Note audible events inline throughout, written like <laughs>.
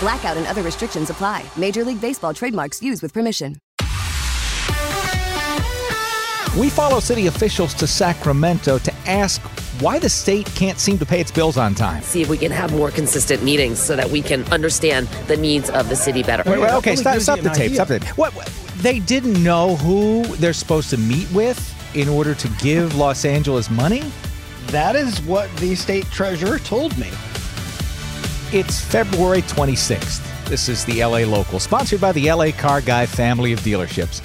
Blackout and other restrictions apply. Major League Baseball trademarks used with permission. We follow city officials to Sacramento to ask why the state can't seem to pay its bills on time. See if we can have more consistent meetings so that we can understand the needs of the city better. Wait, wait, okay, stop, stop the tape. Stop the tape. What, what? They didn't know who they're supposed to meet with in order to give Los Angeles money? That is what the state treasurer told me. It's February 26th. This is the LA Local, sponsored by the LA Car Guy family of dealerships.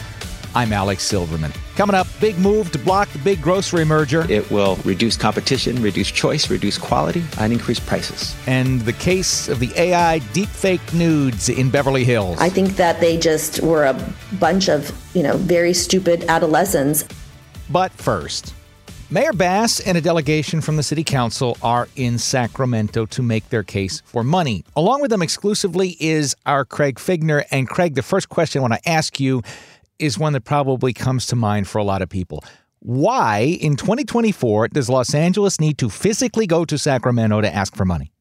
I'm Alex Silverman. Coming up, big move to block the big grocery merger. It will reduce competition, reduce choice, reduce quality, and increase prices. And the case of the AI deepfake nudes in Beverly Hills. I think that they just were a bunch of, you know, very stupid adolescents. But first, Mayor Bass and a delegation from the city council are in Sacramento to make their case for money. Along with them exclusively is our Craig Fiegener. And Craig, the first question I want to ask you is one that probably comes to mind for a lot of people. Why, in 2024, does Los Angeles need to physically go to Sacramento to ask for money?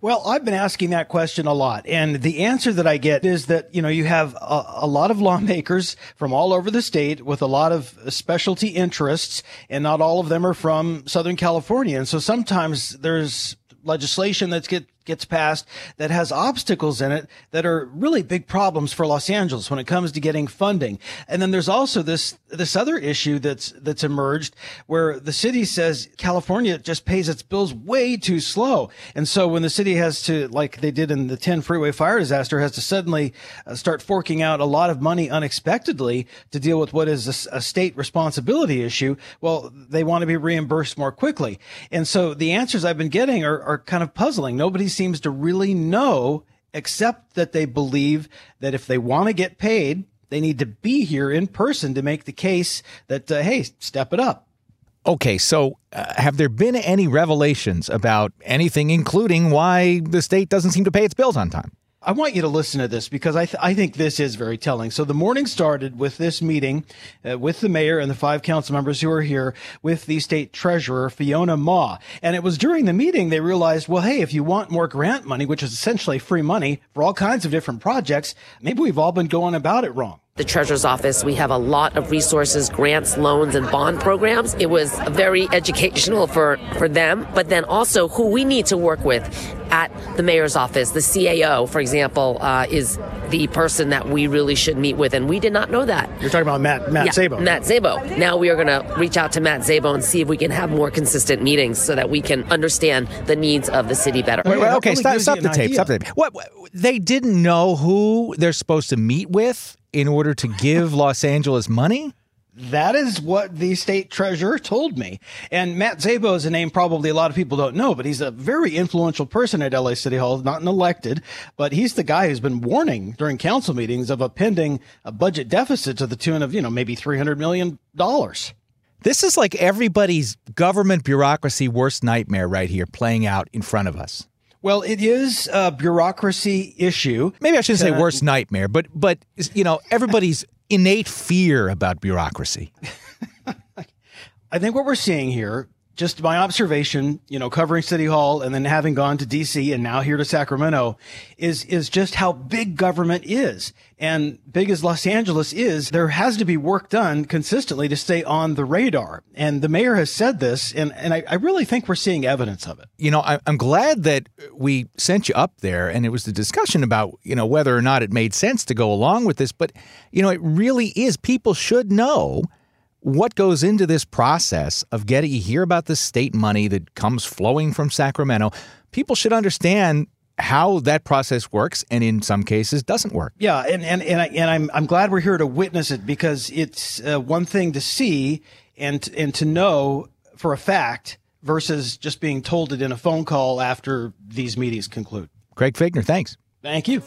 Well, I've been asking that question a lot. And the answer that I get is that, you know, you have a, a, lot of lawmakers from all over the state with a lot of specialty interests, and not all of them are from Southern California. And so sometimes there's legislation that get gets passed that has obstacles in it that are really big problems for Los Angeles when it comes to getting funding. And then there's also this this other issue that's that's emerged where the city says California just pays its bills way too slow. And so when the city has to like they did in the 10 freeway fire disaster has to suddenly uh, start forking out a lot of money unexpectedly to deal with what is a, a state responsibility issue, well they want to be reimbursed more quickly. And so the answers I've been getting are, are kind of puzzling. Nobody seems to really know, except that they believe that if they want to get paid, they need to be here in person to make the case that, uh, hey, step it up. Okay, so uh, have there been any revelations about anything, including why the state doesn't seem to pay its bills on time? I want you to listen to this because I, th- I think this is very telling. So the morning started with this meeting uh, with the mayor and the five council members who are here with the state treasurer, Fiona Ma. And it was during the meeting they realized, well, hey, if you want more grant money, which is essentially free money for all kinds of different projects, maybe we've all been going about it wrong the treasurer's office, we have a lot of resources, grants, loans, and bond programs. It was very educational for, for them, but then also who we need to work with at the mayor's office. The CAO, for example, uh, is the person that we really should meet with, and we did not know that. You're talking about Matt Matt yeah, Szabo. Matt Szabo. Now we are going to reach out to Matt Szabo and see if we can have more consistent meetings so that we can understand the needs of the city better. Wait, wait, okay, stop, stop the tape. Stop the tape. What, what they didn't know who they're supposed to meet with in order to give Los Angeles money? That is what the state treasurer told me. And Matt Szabo is a name probably a lot of people don't know, but he's a very influential person at LA City Hall, not an elected, but he's the guy who's been warning during council meetings of a pending a budget deficit to the tune of, you know, maybe $300 million. This is like everybody's government bureaucracy worst nightmare right here playing out in front of us. Well, it is a bureaucracy issue. Maybe I shouldn't say worst nightmare, but but you know everybody's innate fear about bureaucracy. <laughs> I think what we're seeing here just my observation, you know, covering City Hall and then having gone to DC and now here to Sacramento is, is just how big government is. And big as Los Angeles is, there has to be work done consistently to stay on the radar. And the mayor has said this, and, and I, I really think we're seeing evidence of it. You know, I, I'm glad that we sent you up there and it was the discussion about, you know, whether or not it made sense to go along with this. But, you know, it really is. People should know what goes into this process of getting you hear about the state money that comes flowing from Sacramento. People should understand how that process works and in some cases doesn't work. Yeah, and and and, I, and I'm I'm glad we're here to witness it because it's uh, one thing to see and and to know for a fact versus just being told it in a phone call after these meetings conclude. Craig Fiegener, thanks. Thank you.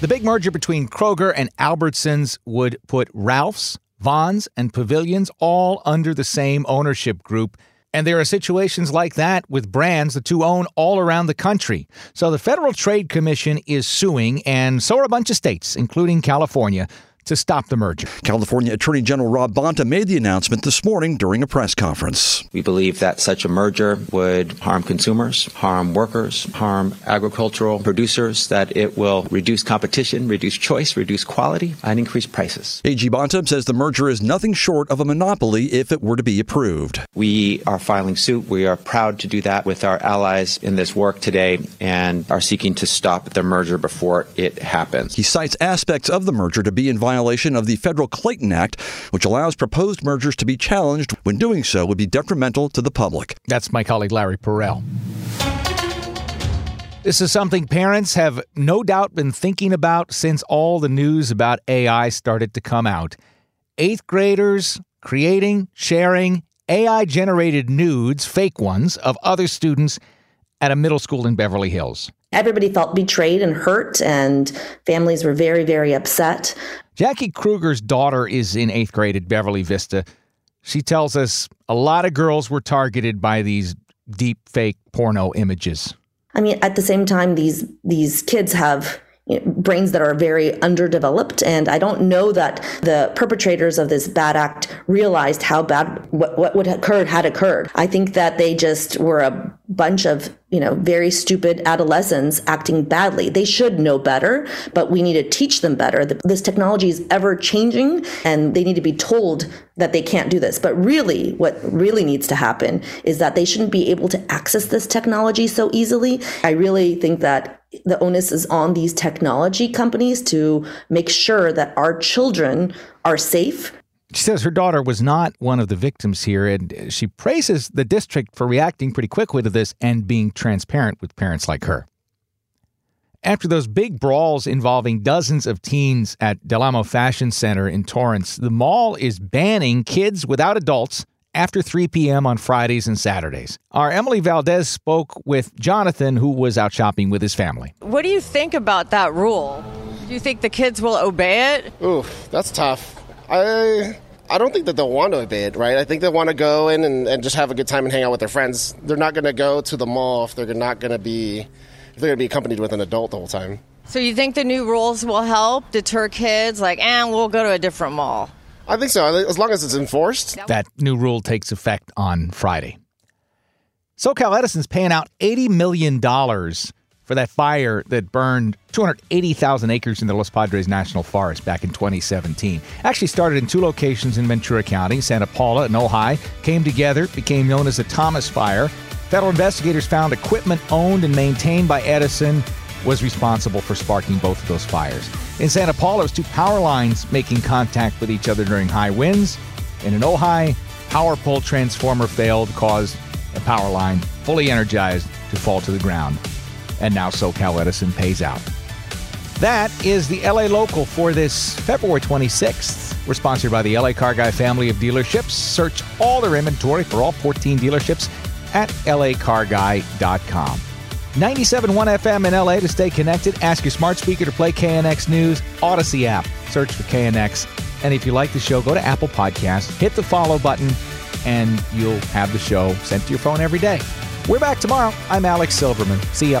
The big merger between Kroger and Albertsons would put Ralphs, Vons, and Pavilions all under the same ownership group. And there are situations like that with brands the two own all around the country. So the Federal Trade Commission is suing, and so are a bunch of states, including California, to stop the merger. California Attorney General Rob Bonta made the announcement this morning during a press conference. We believe that such a merger would harm consumers, harm workers, harm agricultural producers, that it will reduce competition, reduce choice, reduce quality, and increase prices. AG Bonta says the merger is nothing short of a monopoly if it were to be approved. We are filing suit. We are proud to do that with our allies in this work today and are seeking to stop the merger before it happens. He cites aspects of the merger to be in violation of the federal Clayton Act, which allows proposed mergers to be challenged when doing so would be detrimental to the public. That's my colleague Larry Perel. This is something parents have no doubt been thinking about since all the news about AI started to come out. Eighth graders creating, sharing AI generated nudes, fake ones, of other students at a middle school in Beverly Hills. Everybody felt betrayed and hurt, and families were very, very upset. Jackie Kruger's daughter is in eighth grade at Beverly Vista. She tells us a lot of girls were targeted by these deep fake porno images. I mean, at the same time, these these kids have brains that are very underdeveloped, and I don't know that the perpetrators of this bad act realized how bad what what would occurred had occurred. I think that they just were a bunch of you know very stupid adolescents acting badly. They should know better, but we need to teach them better. This technology is ever changing, and they need to be told that they can't do this. But really, what really needs to happen is that they shouldn't be able to access this technology so easily. I really think that the onus is on these technology companies to make sure that our children are safe. She says her daughter was not one of the victims here, and she praises the district for reacting pretty quickly to this and being transparent with parents like her. After those big brawls involving dozens of teens at Del Amo Fashion Center in Torrance, the mall is banning kids without adults after 3 p.m. on Fridays and Saturdays. Our Emily Valdez spoke with Jonathan, who was out shopping with his family. What do you think about that rule? Do you think the kids will obey it? Ooh, that's tough. I I don't think that they'll want to obey it, right? I think they want to go in and, and just have a good time and hang out with their friends. They're not going to go to the mall if they're not going to be if they're going to be accompanied with an adult the whole time. So you think the new rules will help deter kids? Like, and eh, we'll go to a different mall. I think so, as long as it's enforced. That new rule takes effect on Friday. SoCal Edison's paying out $80 million for that fire that burned 280,000 acres in the Los Padres National Forest back in 2017. Actually started in two locations in Ventura County, Santa Paula and Ojai, came together, became known as the Thomas Fire. Federal investigators found equipment owned and maintained by Edison was responsible for sparking both of those fires. In Santa Paula, was two power lines making contact with each other during high winds. And in Ojai, power pole transformer failed, caused a power line fully energized to fall to the ground. And now SoCal Edison pays out. That is the LA Local for this February 26th. We're sponsored by the LA Car Guy family of dealerships. Search all their inventory for all 14 dealerships at lacarguy.com. 97.1 FM in LA to stay connected. Ask your smart speaker to play KNX News, Audacy app. Search for KNX. And if you like the show, go to Apple Podcasts, hit the follow button, and you'll have the show sent to your phone every day. We're back tomorrow. I'm Alex Silverman. See ya.